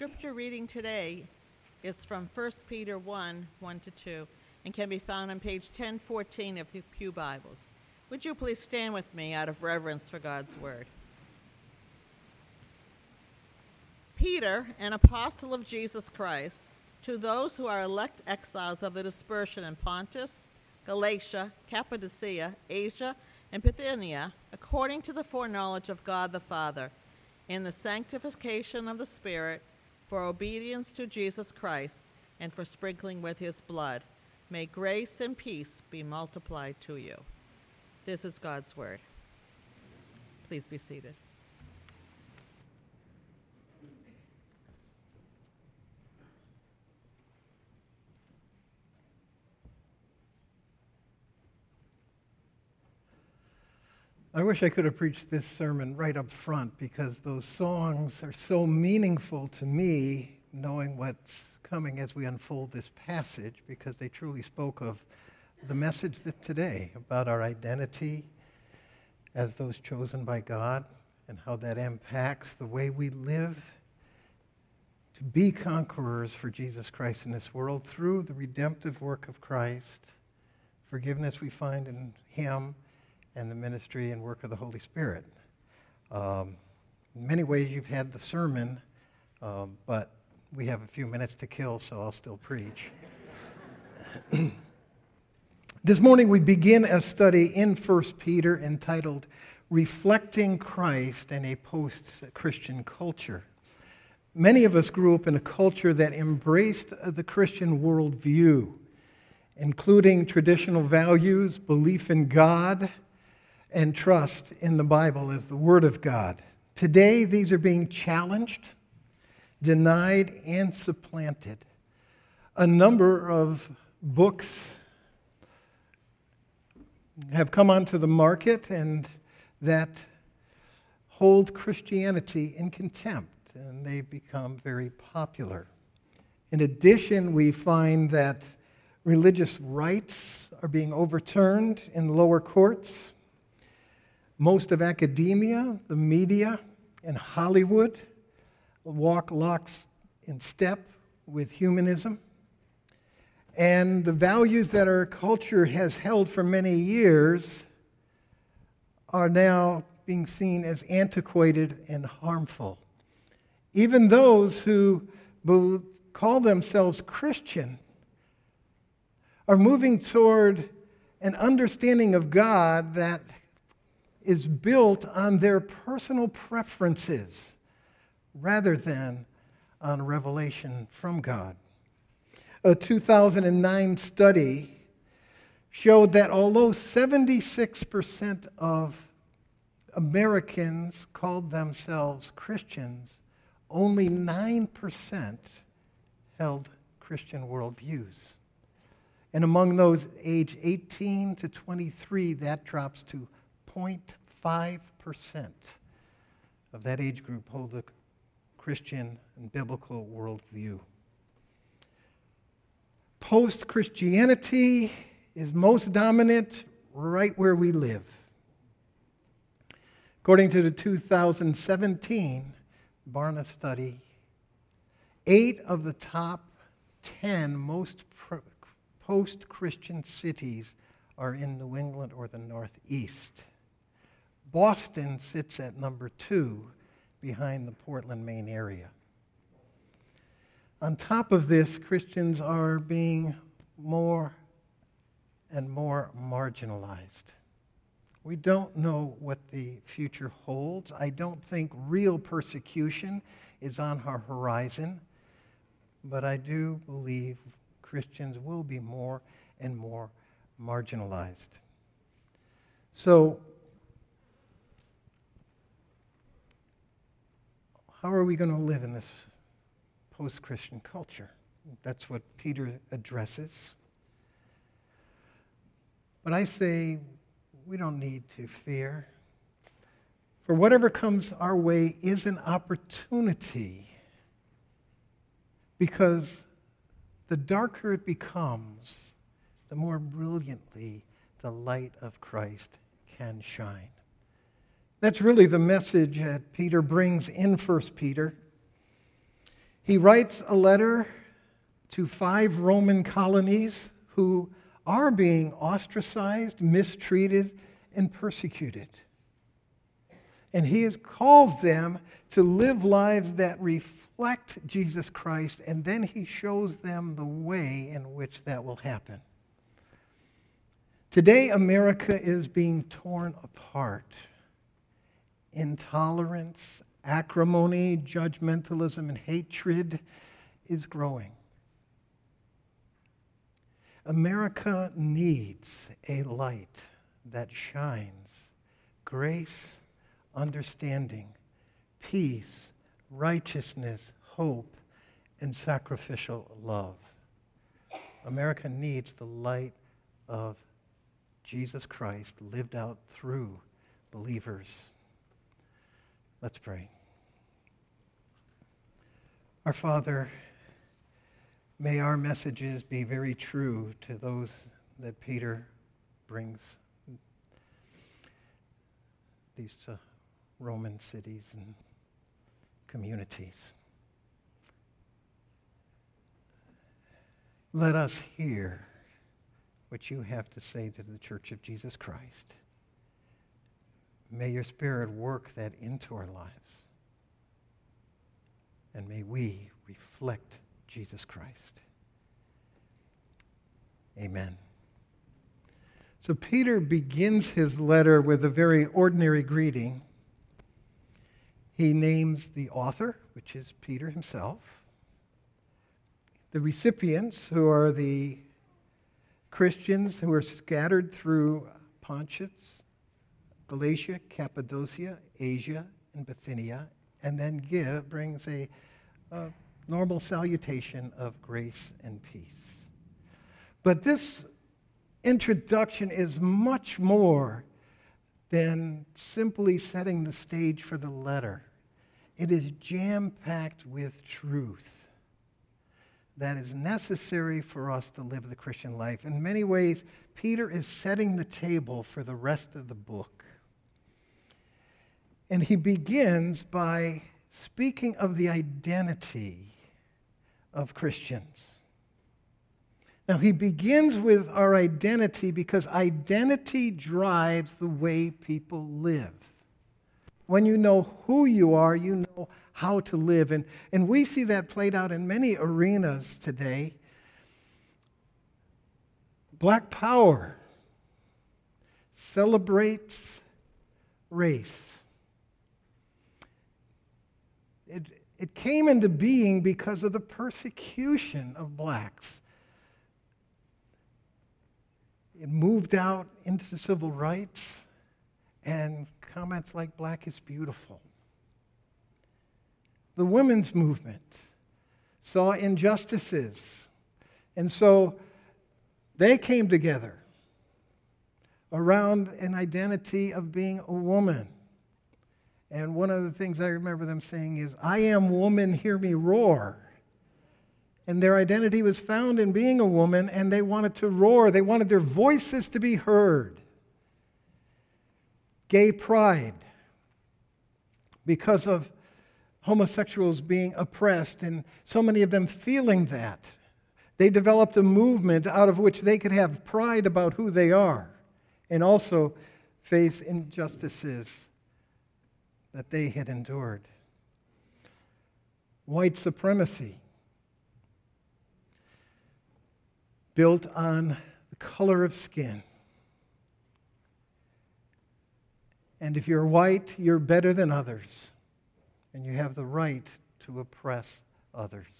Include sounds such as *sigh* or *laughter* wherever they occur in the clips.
scripture reading today is from 1 Peter 1 1 to 2 and can be found on page 1014 of the Pew Bibles. Would you please stand with me out of reverence for God's word? Peter, an apostle of Jesus Christ, to those who are elect exiles of the dispersion in Pontus, Galatia, Cappadocia, Asia, and Bithynia, according to the foreknowledge of God the Father, in the sanctification of the Spirit, for obedience to Jesus Christ, and for sprinkling with his blood. May grace and peace be multiplied to you. This is God's word. Please be seated. I wish I could have preached this sermon right up front because those songs are so meaningful to me, knowing what's coming as we unfold this passage, because they truly spoke of the message that today about our identity as those chosen by God and how that impacts the way we live to be conquerors for Jesus Christ in this world through the redemptive work of Christ, forgiveness we find in Him and the ministry and work of the Holy Spirit. Um, in many ways, you've had the sermon, um, but we have a few minutes to kill, so I'll still preach. *clears throat* this morning, we begin a study in 1 Peter entitled Reflecting Christ in a Post Christian Culture. Many of us grew up in a culture that embraced the Christian worldview, including traditional values, belief in God, and trust in the Bible as the Word of God. Today, these are being challenged, denied, and supplanted. A number of books have come onto the market and that hold Christianity in contempt, and they've become very popular. In addition, we find that religious rights are being overturned in lower courts. Most of academia, the media, and Hollywood walk locks in step with humanism. And the values that our culture has held for many years are now being seen as antiquated and harmful. Even those who call themselves Christian are moving toward an understanding of God that is built on their personal preferences rather than on revelation from God. A 2009 study showed that although 76% of Americans called themselves Christians, only 9% held Christian worldviews. And among those age 18 to 23, that drops to 0.5% of that age group hold a Christian and biblical worldview. Post Christianity is most dominant right where we live. According to the 2017 Barna study, eight of the top 10 most post Christian cities are in New England or the Northeast. Boston sits at number two behind the Portland, Maine area. On top of this, Christians are being more and more marginalized. We don't know what the future holds. I don't think real persecution is on our horizon, but I do believe Christians will be more and more marginalized. So, how are we going to live in this post Christian culture? That's what Peter addresses. But I say we don't need to fear. For whatever comes our way is an opportunity because the darker it becomes, the more brilliantly the light of Christ can shine. That's really the message that Peter brings in 1 Peter. He writes a letter to five Roman colonies who are being ostracized, mistreated, and persecuted. And he calls them to live lives that reflect Jesus Christ, and then he shows them the way in which that will happen. Today, America is being torn apart. Intolerance, acrimony, judgmentalism, and hatred is growing. America needs a light that shines grace, understanding, peace, righteousness, hope, and sacrificial love. America needs the light of Jesus Christ lived out through believers. Let's pray. Our Father, may our messages be very true to those that Peter brings these uh, Roman cities and communities. Let us hear what you have to say to the Church of Jesus Christ. May your Spirit work that into our lives. And may we reflect Jesus Christ. Amen. So Peter begins his letter with a very ordinary greeting. He names the author, which is Peter himself, the recipients, who are the Christians who are scattered through Pontus, Galatia, Cappadocia, Asia, and Bithynia, and then give, brings a, a normal salutation of grace and peace. But this introduction is much more than simply setting the stage for the letter. It is jam packed with truth that is necessary for us to live the Christian life. In many ways, Peter is setting the table for the rest of the book. And he begins by speaking of the identity of Christians. Now, he begins with our identity because identity drives the way people live. When you know who you are, you know how to live. And, and we see that played out in many arenas today. Black Power celebrates race. It, came into being because of the persecution of blacks it moved out into civil rights and comments like black is beautiful. The women's movement saw injustices. And so they came together around an identity of being a woman. And one of the things I remember them saying is, I am woman, hear me roar and their identity was found in being a woman, and they wanted to roar. They wanted their voices to be heard. Gay pride, because of homosexuals being oppressed, and so many of them feeling that. They developed a movement out of which they could have pride about who they are and also face injustices that they had endured. White supremacy built on the color of skin. And if you're white, you're better than others, and you have the right to oppress others.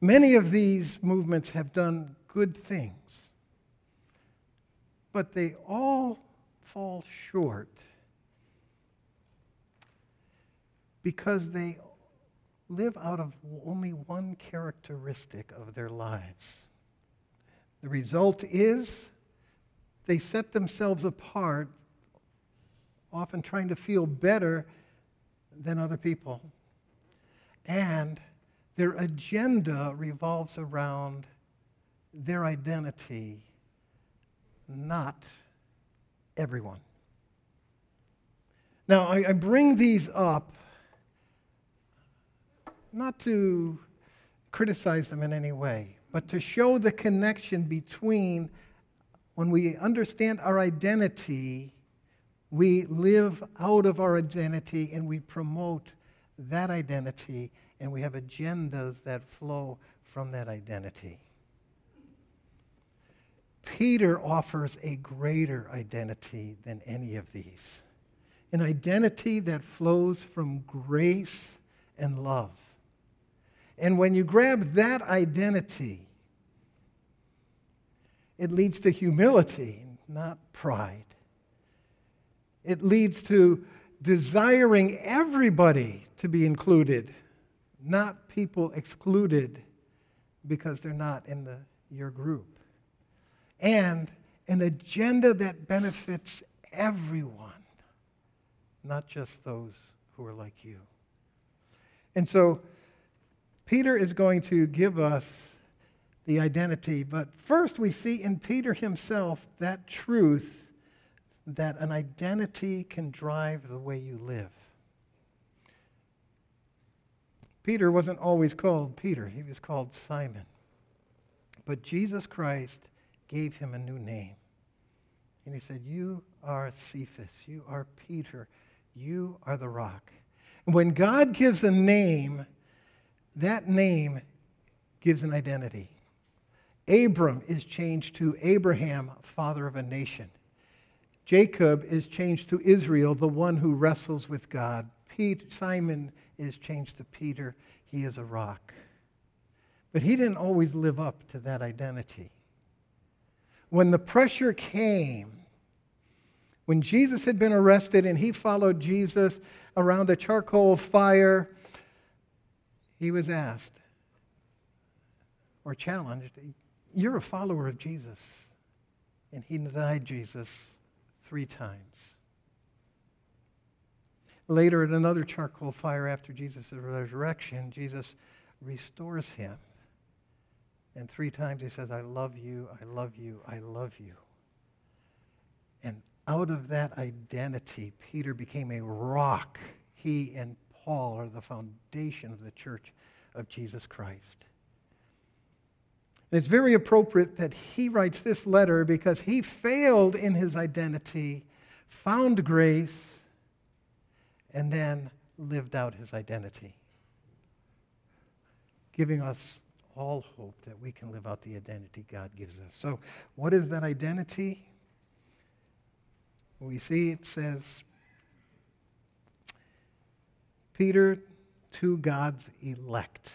Many of these movements have done good things, but they all fall short because they live out of only one characteristic of their lives. The result is they set themselves apart, often trying to feel better than other people. And their agenda revolves around their identity, not everyone. Now, I, I bring these up not to criticize them in any way, but to show the connection between when we understand our identity, we live out of our identity and we promote that identity, and we have agendas that flow from that identity. Peter offers a greater identity than any of these an identity that flows from grace and love. And when you grab that identity, it leads to humility, not pride. It leads to desiring everybody to be included, not people excluded because they're not in the, your group. And an agenda that benefits everyone, not just those who are like you. And so, Peter is going to give us the identity, but first we see in Peter himself that truth that an identity can drive the way you live. Peter wasn't always called Peter, he was called Simon. But Jesus Christ gave him a new name. And he said, You are Cephas, you are Peter, you are the rock. And when God gives a name, that name gives an identity. Abram is changed to Abraham, father of a nation. Jacob is changed to Israel, the one who wrestles with God. Pete, Simon is changed to Peter, he is a rock. But he didn't always live up to that identity. When the pressure came, when Jesus had been arrested and he followed Jesus around a charcoal fire, he was asked or challenged, You're a follower of Jesus. And he denied Jesus three times. Later, at another charcoal fire after Jesus' resurrection, Jesus restores him. And three times he says, I love you, I love you, I love you. And out of that identity, Peter became a rock. He and Paul are the foundation of the church of Jesus Christ. And it's very appropriate that he writes this letter because he failed in his identity, found grace, and then lived out his identity, giving us all hope that we can live out the identity God gives us. So, what is that identity? We see it says, Peter to God's elect,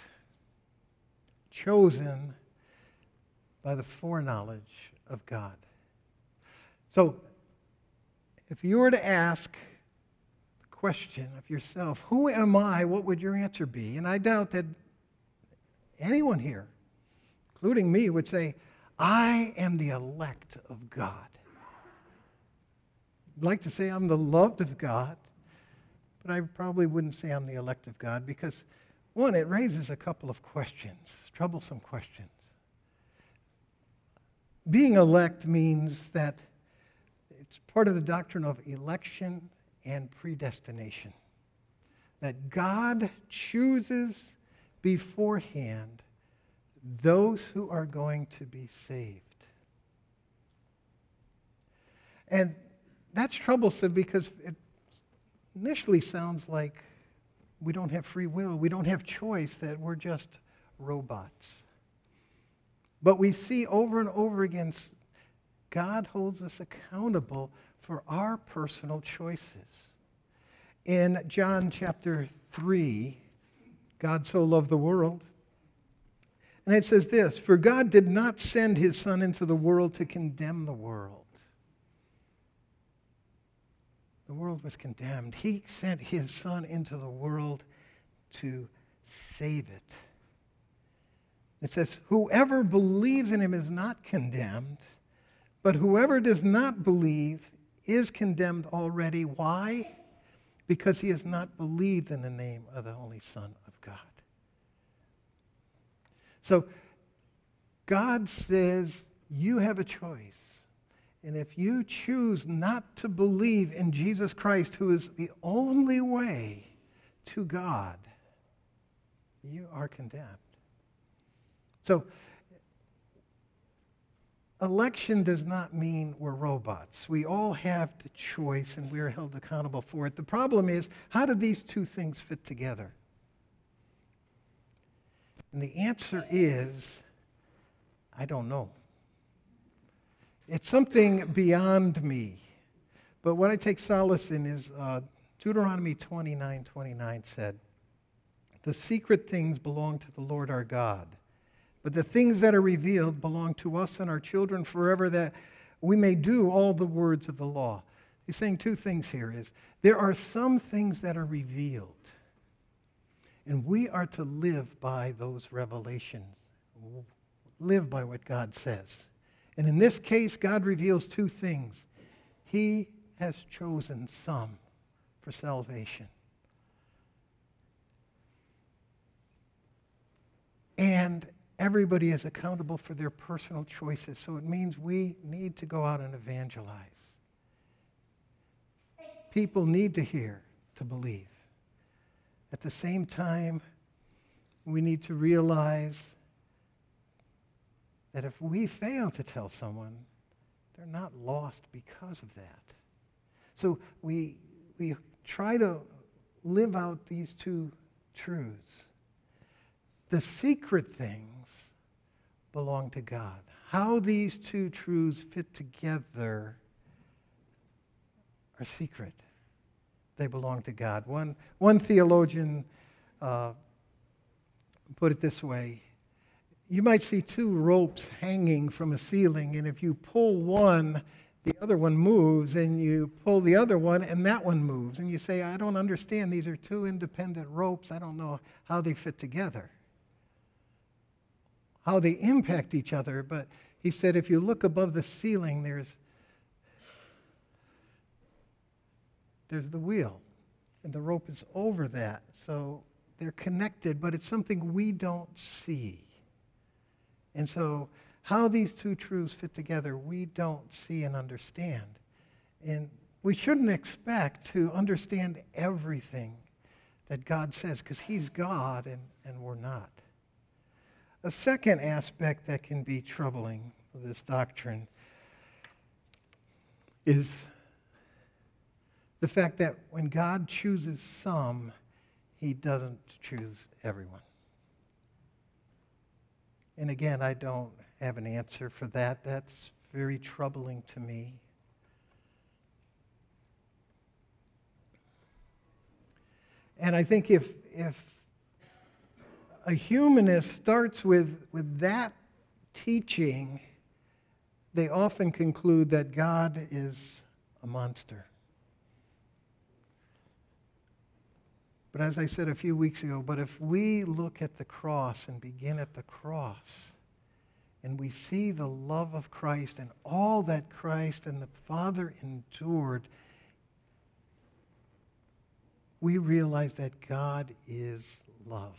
chosen by the foreknowledge of God. So, if you were to ask the question of yourself, who am I, what would your answer be? And I doubt that anyone here, including me, would say, I am the elect of God. I'd like to say I'm the loved of God, but I probably wouldn't say I'm the elect of God because, one, it raises a couple of questions, troublesome questions. Being elect means that it's part of the doctrine of election and predestination. That God chooses beforehand those who are going to be saved. And that's troublesome because it initially sounds like we don't have free will, we don't have choice, that we're just robots. But we see over and over again, God holds us accountable for our personal choices. In John chapter 3, God so loved the world. And it says this For God did not send his Son into the world to condemn the world. The world was condemned. He sent his Son into the world to save it. It says, Whoever believes in him is not condemned, but whoever does not believe is condemned already. Why? Because he has not believed in the name of the only Son of God. So God says you have a choice. And if you choose not to believe in Jesus Christ, who is the only way to God, you are condemned. So, election does not mean we're robots. We all have the choice and we're held accountable for it. The problem is, how do these two things fit together? And the answer is, I don't know. It's something beyond me. But what I take solace in is uh, Deuteronomy 29 29 said, The secret things belong to the Lord our God, but the things that are revealed belong to us and our children forever, that we may do all the words of the law. He's saying two things here is there are some things that are revealed, and we are to live by those revelations, live by what God says. And in this case, God reveals two things. He has chosen some for salvation. And everybody is accountable for their personal choices. So it means we need to go out and evangelize. People need to hear to believe. At the same time, we need to realize that if we fail to tell someone, they're not lost because of that. So we, we try to live out these two truths. The secret things belong to God. How these two truths fit together are secret. They belong to God. One, one theologian uh, put it this way you might see two ropes hanging from a ceiling, and if you pull one, the other one moves, and you pull the other one, and that one moves. And you say, I don't understand. These are two independent ropes. I don't know how they fit together, how they impact each other. But he said, if you look above the ceiling, there's, there's the wheel, and the rope is over that. So they're connected, but it's something we don't see. And so, how these two truths fit together, we don't see and understand. And we shouldn't expect to understand everything that God says because He's God and, and we're not. A second aspect that can be troubling of this doctrine is the fact that when God chooses some, He doesn't choose everyone. And again, I don't have an answer for that. That's very troubling to me. And I think if, if a humanist starts with, with that teaching, they often conclude that God is a monster. But as I said a few weeks ago, but if we look at the cross and begin at the cross, and we see the love of Christ and all that Christ and the Father endured, we realize that God is love.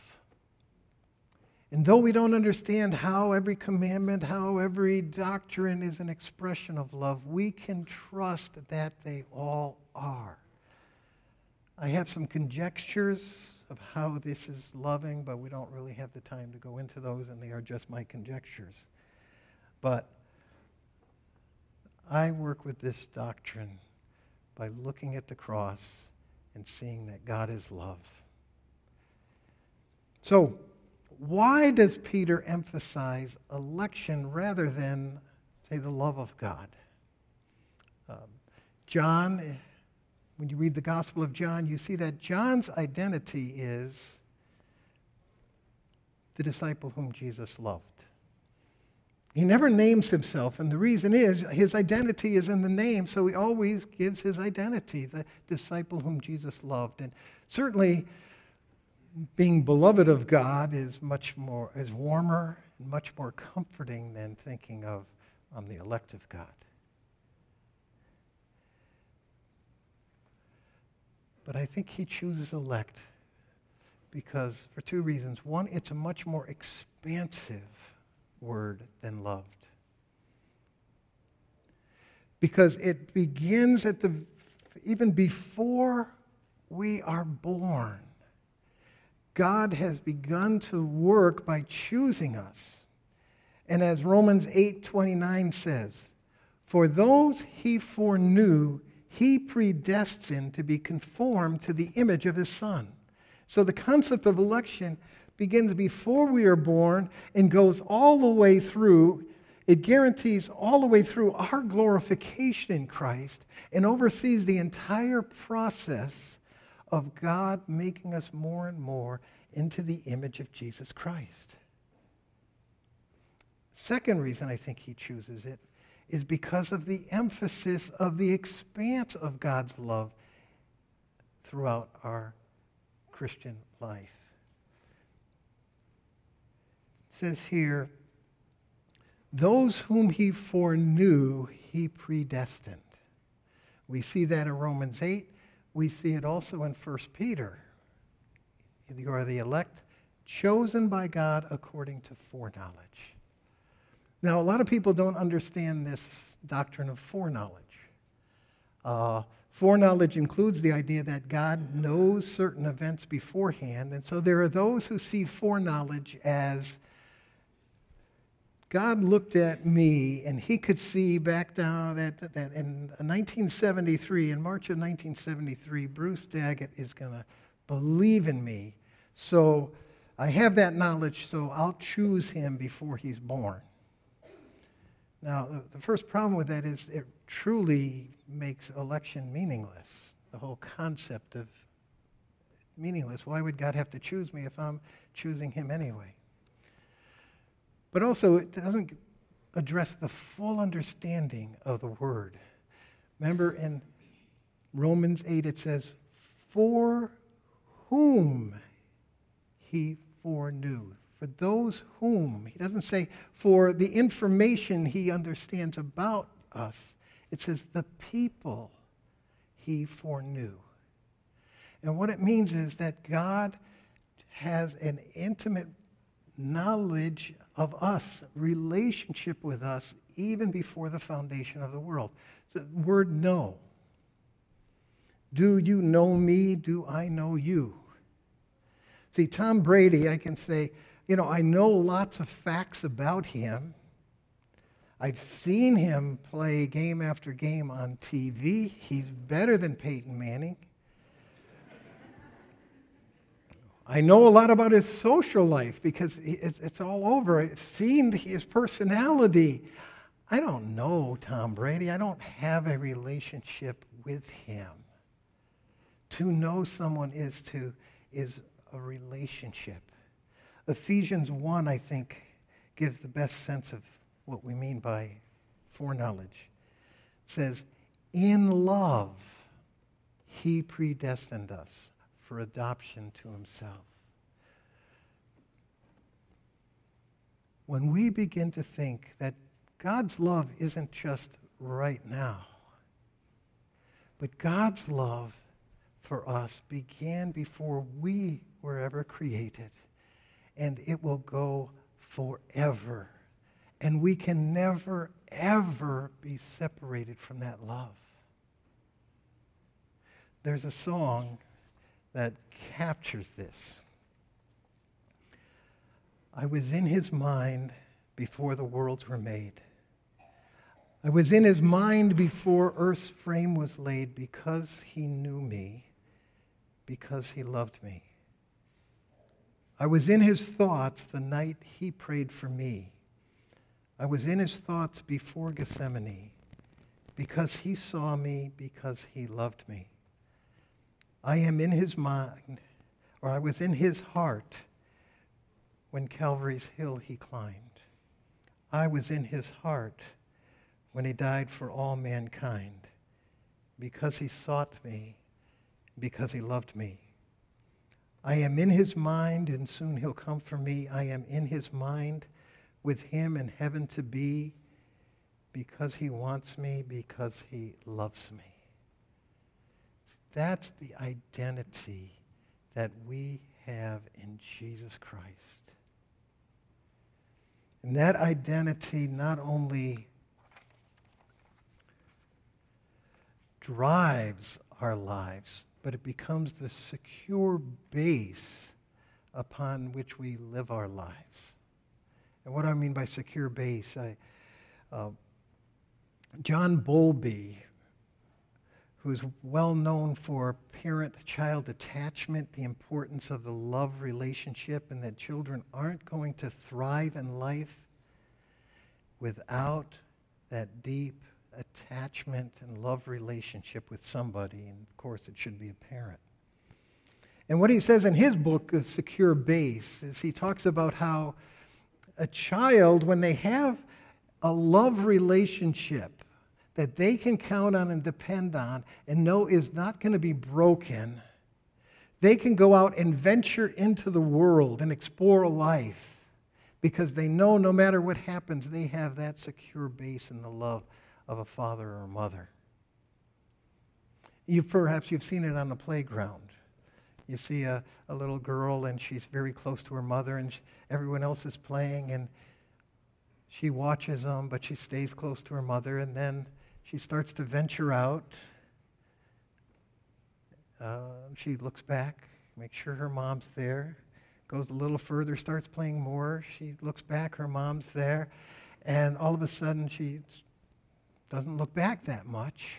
And though we don't understand how every commandment, how every doctrine is an expression of love, we can trust that they all are. I have some conjectures of how this is loving, but we don't really have the time to go into those, and they are just my conjectures. But I work with this doctrine by looking at the cross and seeing that God is love. So, why does Peter emphasize election rather than, say, the love of God? Um, John when you read the Gospel of John, you see that John's identity is the disciple whom Jesus loved. He never names himself, and the reason is his identity is in the name, so he always gives his identity, the disciple whom Jesus loved. And certainly, being beloved of God is much more, is warmer and much more comforting than thinking of I'm the elect of God. But I think he chooses elect because, for two reasons. One, it's a much more expansive word than loved. Because it begins at the, even before we are born, God has begun to work by choosing us. And as Romans 8:29 says, for those he foreknew, he predestined to be conformed to the image of his son. So the concept of election begins before we are born and goes all the way through. It guarantees all the way through our glorification in Christ and oversees the entire process of God making us more and more into the image of Jesus Christ. Second reason I think he chooses it is because of the emphasis of the expanse of God's love throughout our Christian life. It says here, those whom he foreknew, he predestined. We see that in Romans 8. We see it also in 1 Peter. You are the elect, chosen by God according to foreknowledge. Now, a lot of people don't understand this doctrine of foreknowledge. Uh, foreknowledge includes the idea that God knows certain events beforehand, and so there are those who see foreknowledge as God looked at me and he could see back down that, that in 1973, in March of 1973, Bruce Daggett is going to believe in me. So I have that knowledge, so I'll choose him before he's born. Now, the first problem with that is it truly makes election meaningless. The whole concept of meaningless. Why would God have to choose me if I'm choosing Him anyway? But also, it doesn't address the full understanding of the Word. Remember in Romans 8, it says, For whom He foreknew for those whom, he doesn't say for the information he understands about us. It says the people he foreknew. And what it means is that God has an intimate knowledge of us, relationship with us, even before the foundation of the world. So the word know. Do you know me? Do I know you? See, Tom Brady, I can say, you know, I know lots of facts about him. I've seen him play game after game on TV. He's better than Peyton Manning. I know a lot about his social life because it's, all over. I've seen his personality. I don't know Tom Brady. I don't have a relationship with him. To know someone is to is a relationship. Ephesians 1, I think, gives the best sense of what we mean by foreknowledge. It says, In love, he predestined us for adoption to himself. When we begin to think that God's love isn't just right now, but God's love for us began before we were ever created and it will go forever. And we can never, ever be separated from that love. There's a song that captures this. I was in his mind before the worlds were made. I was in his mind before earth's frame was laid because he knew me, because he loved me. I was in his thoughts the night he prayed for me. I was in his thoughts before Gethsemane because he saw me, because he loved me. I am in his mind, or I was in his heart when Calvary's hill he climbed. I was in his heart when he died for all mankind because he sought me, because he loved me. I am in his mind, and soon he'll come for me. I am in his mind with him in heaven to be because he wants me, because he loves me. That's the identity that we have in Jesus Christ. And that identity not only drives our lives, but it becomes the secure base upon which we live our lives. And what do I mean by secure base? I, uh, John Bowlby, who's well known for parent child attachment, the importance of the love relationship, and that children aren't going to thrive in life without that deep attachment and love relationship with somebody. And of course, it should be a parent. And what he says in his book, A Secure Base, is he talks about how a child, when they have a love relationship that they can count on and depend on and know is not going to be broken, they can go out and venture into the world and explore life because they know no matter what happens, they have that secure base in the love of a father or mother. You perhaps you've seen it on the playground. You see a, a little girl and she's very close to her mother and she, everyone else is playing and she watches them, but she stays close to her mother and then she starts to venture out. Uh, she looks back, makes sure her mom's there, goes a little further, starts playing more. She looks back, her mom's there, and all of a sudden she doesn't look back that much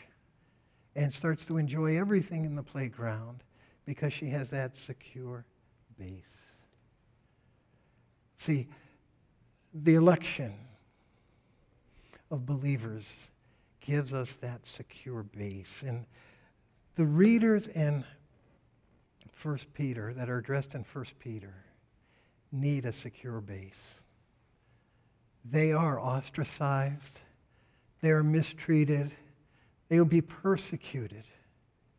and starts to enjoy everything in the playground because she has that secure base. See, the election of believers gives us that secure base. And the readers in 1 Peter that are addressed in 1 Peter need a secure base. They are ostracized they are mistreated, they will be persecuted.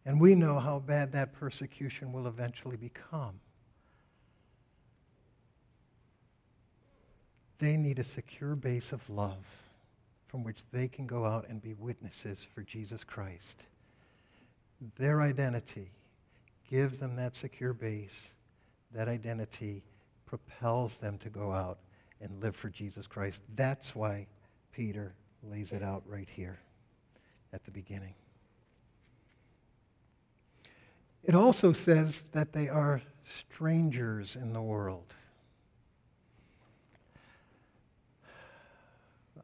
And we know how bad that persecution will eventually become. They need a secure base of love from which they can go out and be witnesses for Jesus Christ. Their identity gives them that secure base. That identity propels them to go out and live for Jesus Christ. That's why Peter lays it out right here at the beginning. It also says that they are strangers in the world.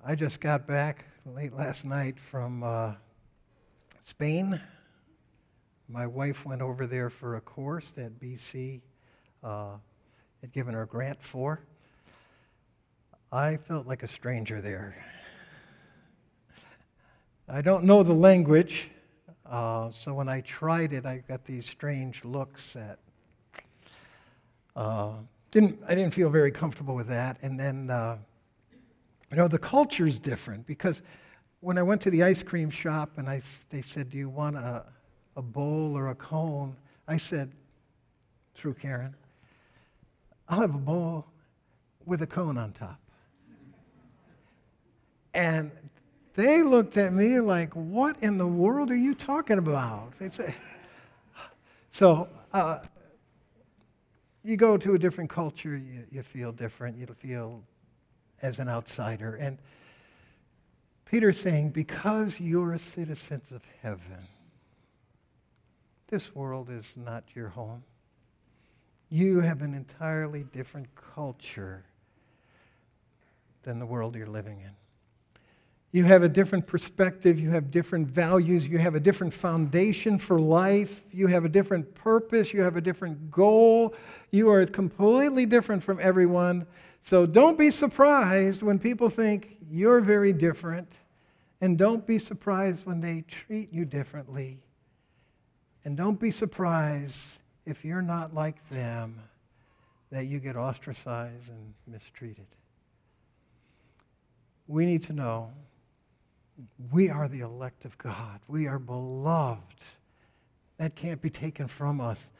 I just got back late last night from uh, Spain. My wife went over there for a course that BC uh, had given her a grant for. I felt like a stranger there. I don't know the language, uh, so when I tried it, I got these strange looks at. Uh, didn't I didn't feel very comfortable with that, and then uh, you know the culture is different because when I went to the ice cream shop and I, they said, "Do you want a, a bowl or a cone?" I said, "Through Karen, I'll have a bowl with a cone on top." And they looked at me like, what in the world are you talking about? A, so uh, you go to a different culture, you, you feel different, you feel as an outsider. And Peter's saying, because you're citizens of heaven, this world is not your home. You have an entirely different culture than the world you're living in. You have a different perspective. You have different values. You have a different foundation for life. You have a different purpose. You have a different goal. You are completely different from everyone. So don't be surprised when people think you're very different. And don't be surprised when they treat you differently. And don't be surprised if you're not like them that you get ostracized and mistreated. We need to know we are the elect of God. We are beloved. That can't be taken from us.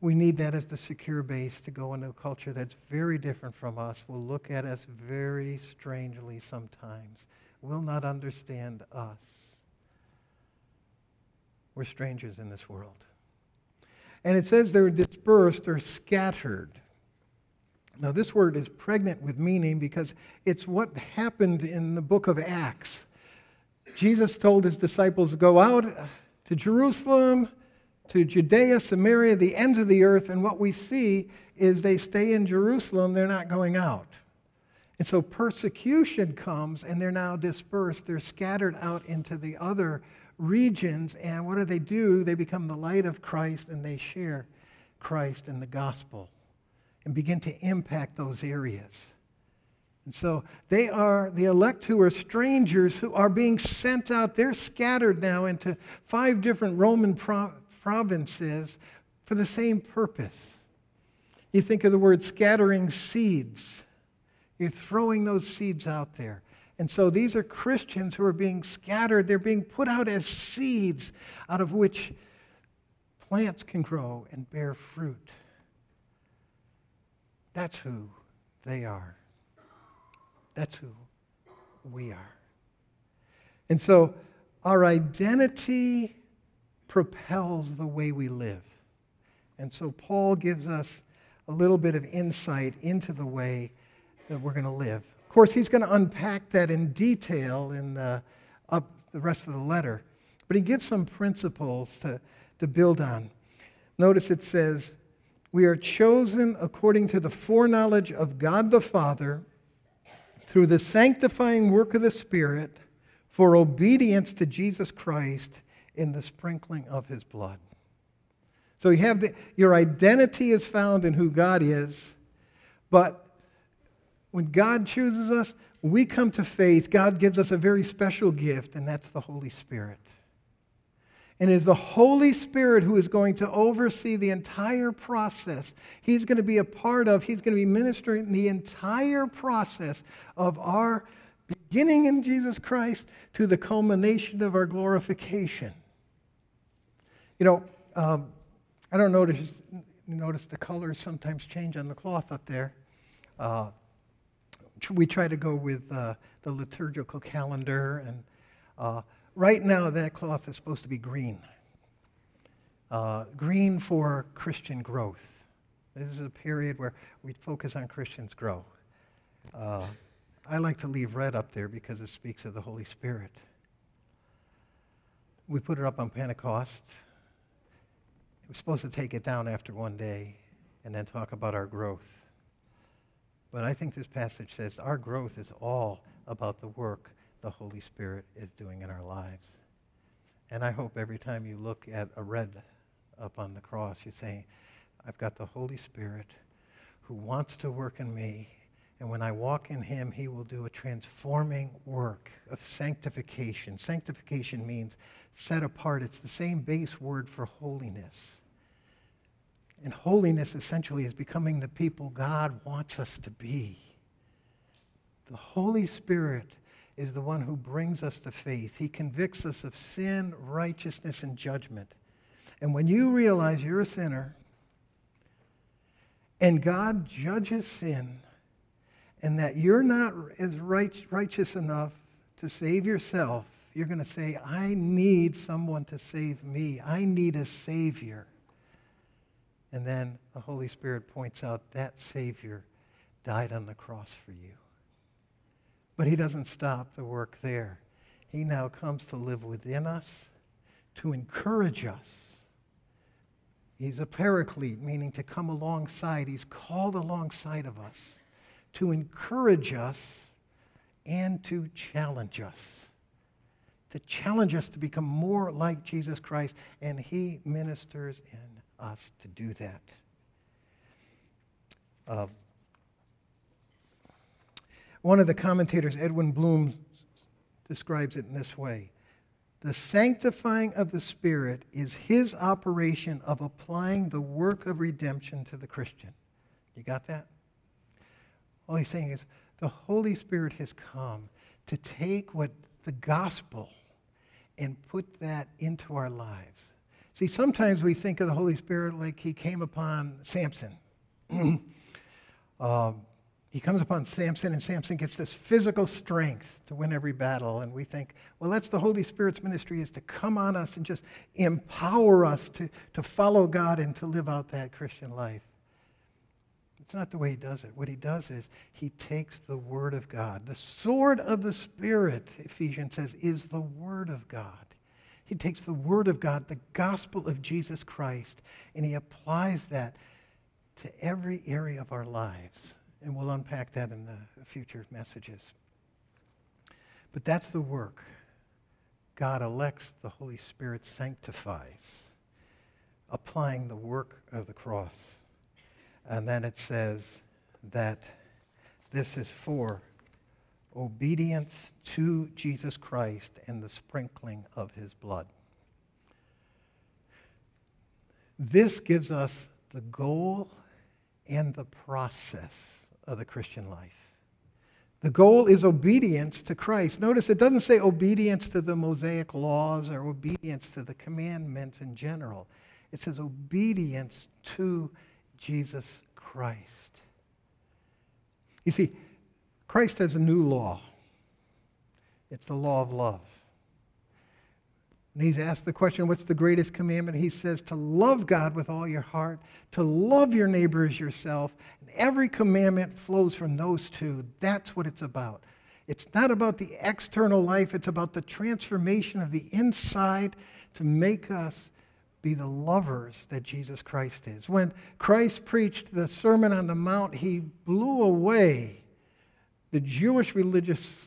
We need that as the secure base to go into a culture that's very different from us, will look at us very strangely sometimes, will not understand us. We're strangers in this world. And it says they're dispersed or scattered. Now, this word is pregnant with meaning because it's what happened in the book of Acts. Jesus told his disciples go out to Jerusalem, to Judea, Samaria, the ends of the earth, and what we see is they stay in Jerusalem, they're not going out. And so persecution comes, and they're now dispersed. They're scattered out into the other regions, and what do they do? They become the light of Christ and they share Christ and the gospel and begin to impact those areas. And so they are the elect who are strangers who are being sent out. They're scattered now into five different Roman pro- provinces for the same purpose. You think of the word scattering seeds. You're throwing those seeds out there. And so these are Christians who are being scattered. They're being put out as seeds out of which plants can grow and bear fruit. That's who they are. That's who we are. And so our identity propels the way we live. And so Paul gives us a little bit of insight into the way that we're going to live. Of course, he's going to unpack that in detail in the, up the rest of the letter, but he gives some principles to, to build on. Notice it says, We are chosen according to the foreknowledge of God the Father through the sanctifying work of the Spirit for obedience to Jesus Christ in the sprinkling of his blood. So you have the, your identity is found in who God is, but when God chooses us, we come to faith. God gives us a very special gift, and that's the Holy Spirit. And it is the Holy Spirit who is going to oversee the entire process. He's going to be a part of, he's going to be ministering the entire process of our beginning in Jesus Christ to the culmination of our glorification. You know, um, I don't notice, notice the colors sometimes change on the cloth up there. Uh, we try to go with uh, the liturgical calendar. And uh, right now, that cloth is supposed to be green. Uh, green for Christian growth. This is a period where we focus on Christians' grow. Uh, I like to leave red up there because it speaks of the Holy Spirit. We put it up on Pentecost. We're supposed to take it down after one day and then talk about our growth. But I think this passage says our growth is all about the work the Holy Spirit is doing in our lives. And I hope every time you look at a red up on the cross, you say, I've got the Holy Spirit who wants to work in me. And when I walk in him, he will do a transforming work of sanctification. Sanctification means set apart. It's the same base word for holiness. And holiness essentially is becoming the people God wants us to be. The Holy Spirit is the one who brings us to faith. He convicts us of sin, righteousness, and judgment. And when you realize you're a sinner and God judges sin and that you're not as right, righteous enough to save yourself, you're going to say, I need someone to save me. I need a Savior. And then the Holy Spirit points out that Savior died on the cross for you. But he doesn't stop the work there. He now comes to live within us, to encourage us. He's a paraclete, meaning to come alongside. He's called alongside of us to encourage us and to challenge us. To challenge us to become more like Jesus Christ, and he ministers in us to do that. Uh, one of the commentators, Edwin Blum, describes it in this way The sanctifying of the Spirit is his operation of applying the work of redemption to the Christian. You got that? All he's saying is the Holy Spirit has come to take what the gospel and put that into our lives. See, sometimes we think of the Holy Spirit like he came upon Samson. *clears throat* um, he comes upon Samson, and Samson gets this physical strength to win every battle. And we think, well, that's the Holy Spirit's ministry is to come on us and just empower us to, to follow God and to live out that Christian life. It's not the way he does it. What he does is he takes the Word of God. The sword of the Spirit, Ephesians says, is the Word of God. He takes the Word of God, the gospel of Jesus Christ, and he applies that to every area of our lives. And we'll unpack that in the future messages. But that's the work. God elects, the Holy Spirit sanctifies, applying the work of the cross. And then it says that this is for obedience to Jesus Christ and the sprinkling of his blood. This gives us the goal and the process of the Christian life. The goal is obedience to Christ. Notice it doesn't say obedience to the Mosaic laws or obedience to the commandments in general. It says obedience to Jesus Christ. You see, Christ has a new law. It's the law of love. And he's asked the question, what's the greatest commandment? He says to love God with all your heart, to love your neighbor as yourself. And every commandment flows from those two. That's what it's about. It's not about the external life, it's about the transformation of the inside to make us be the lovers that Jesus Christ is. When Christ preached the Sermon on the Mount, he blew away the Jewish religious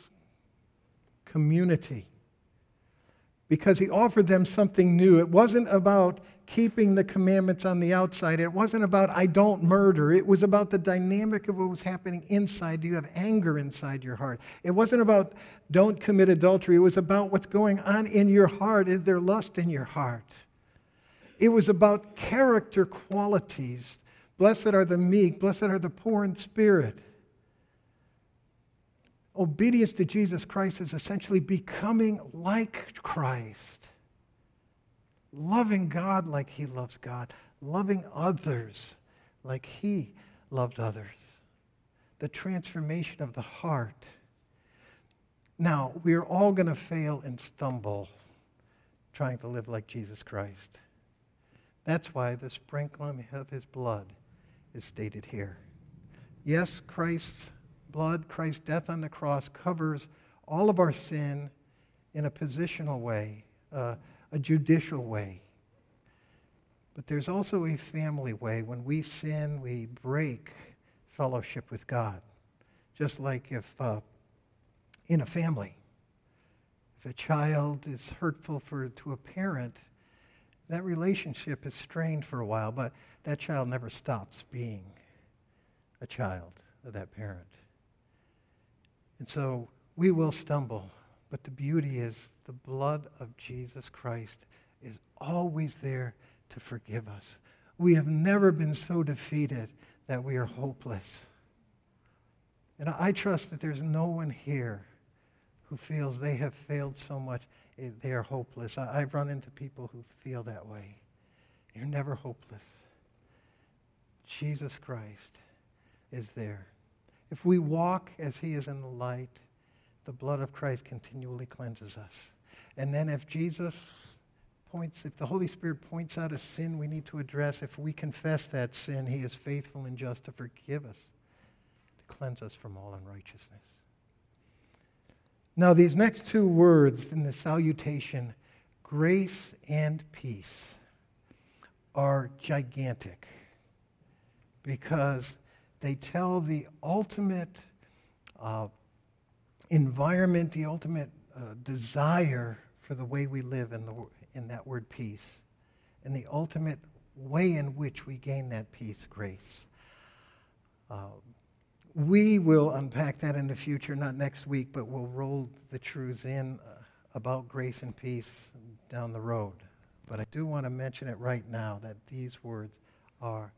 community because he offered them something new. It wasn't about keeping the commandments on the outside. It wasn't about, I don't murder. It was about the dynamic of what was happening inside. Do you have anger inside your heart? It wasn't about, don't commit adultery. It was about what's going on in your heart. Is there lust in your heart? It was about character qualities. Blessed are the meek, blessed are the poor in spirit. Obedience to Jesus Christ is essentially becoming like Christ, loving God like He loves God, loving others like He loved others. The transformation of the heart. Now, we are all going to fail and stumble trying to live like Jesus Christ. That's why the sprinkling of his blood is stated here. Yes, Christ's blood, Christ's death on the cross, covers all of our sin in a positional way, uh, a judicial way. But there's also a family way. When we sin, we break fellowship with God. Just like if uh, in a family, if a child is hurtful for, to a parent, that relationship is strained for a while, but that child never stops being a child of that parent. And so we will stumble, but the beauty is the blood of Jesus Christ is always there to forgive us. We have never been so defeated that we are hopeless. And I trust that there's no one here who feels they have failed so much eh, they are hopeless. I've run into people who feel that way. You're never hopeless. Jesus Christ is there. If we walk as he is in the light, the blood of Christ continually cleanses us. And then if Jesus points, if the Holy Spirit points out a sin we need to address, if we confess that sin, he is faithful and just to forgive us, to cleanse us from all unrighteousness. Now, these next two words in the salutation, grace and peace, are gigantic because they tell the ultimate uh, environment, the ultimate uh, desire for the way we live in, the, in that word peace, and the ultimate way in which we gain that peace, grace. Uh, we will unpack that in the future, not next week, but we'll roll the truths in uh, about grace and peace down the road. But I do want to mention it right now that these words are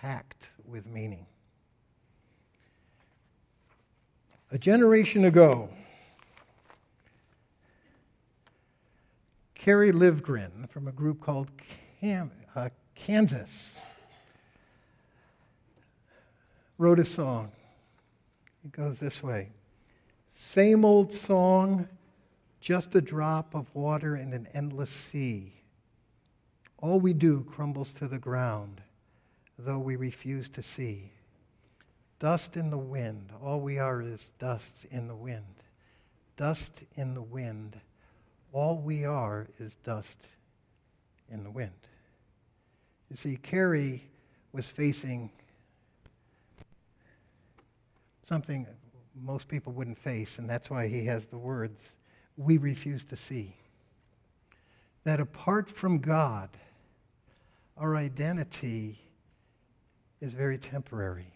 packed with meaning. A generation ago, Kerry Livgren from a group called Cam, uh, Kansas wrote a song. It goes this way Same old song, just a drop of water in an endless sea. All we do crumbles to the ground though we refuse to see. Dust in the wind. All we are is dust in the wind. Dust in the wind. All we are is dust in the wind. You see, Kerry was facing something most people wouldn't face, and that's why he has the words, we refuse to see. That apart from God, our identity is very temporary.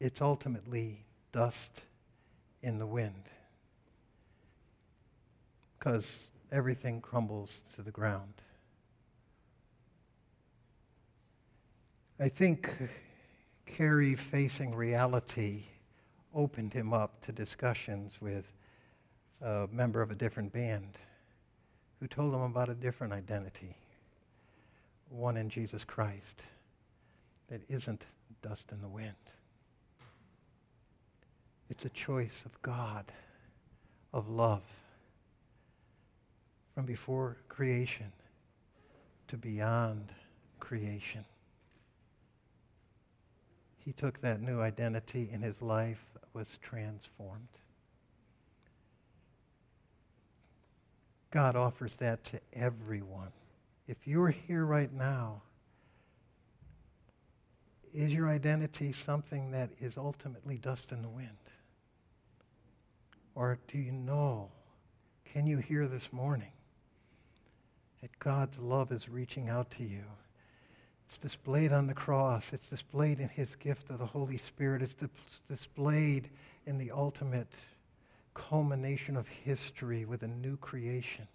It's ultimately dust in the wind because everything crumbles to the ground. I think Kerry facing reality opened him up to discussions with a member of a different band who told him about a different identity, one in Jesus Christ that isn't dust in the wind. It's a choice of God, of love, from before creation to beyond creation. He took that new identity and his life was transformed. God offers that to everyone. If you're here right now, is your identity something that is ultimately dust in the wind? Or do you know, can you hear this morning that God's love is reaching out to you? It's displayed on the cross. It's displayed in his gift of the Holy Spirit. It's, dis- displayed in the ultimate culmination of history with a new creation.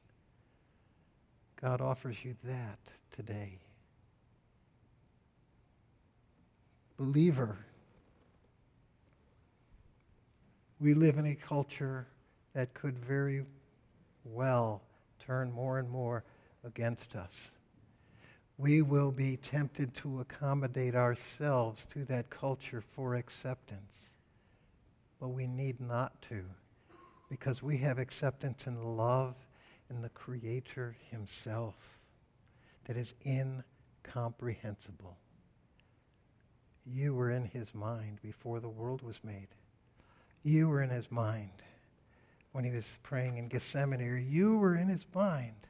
God offers you that today. Believer, we live in a culture that could very well turn more and more against us we will be tempted to accommodate ourselves to that culture for acceptance. But we need not to, because we have acceptance and love in the Creator Himself that is incomprehensible. You were in His mind before the world was made. You were in His mind when He was praying in Gethsemane. You were in His mind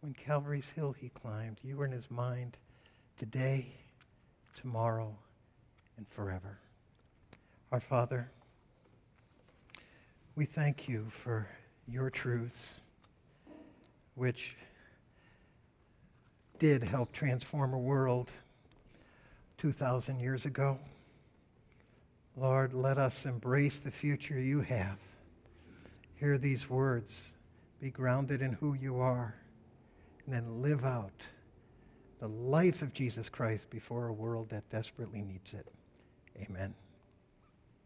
when Calvary's Hill he climbed, you were in his mind today, tomorrow, and forever. Our Father, we thank you for your truths, which did help transform a world 2,000 years ago. Lord, let us embrace the future you have. Hear these words. Be grounded in who you are and then live out the life of Jesus Christ before a world that desperately needs it. Amen.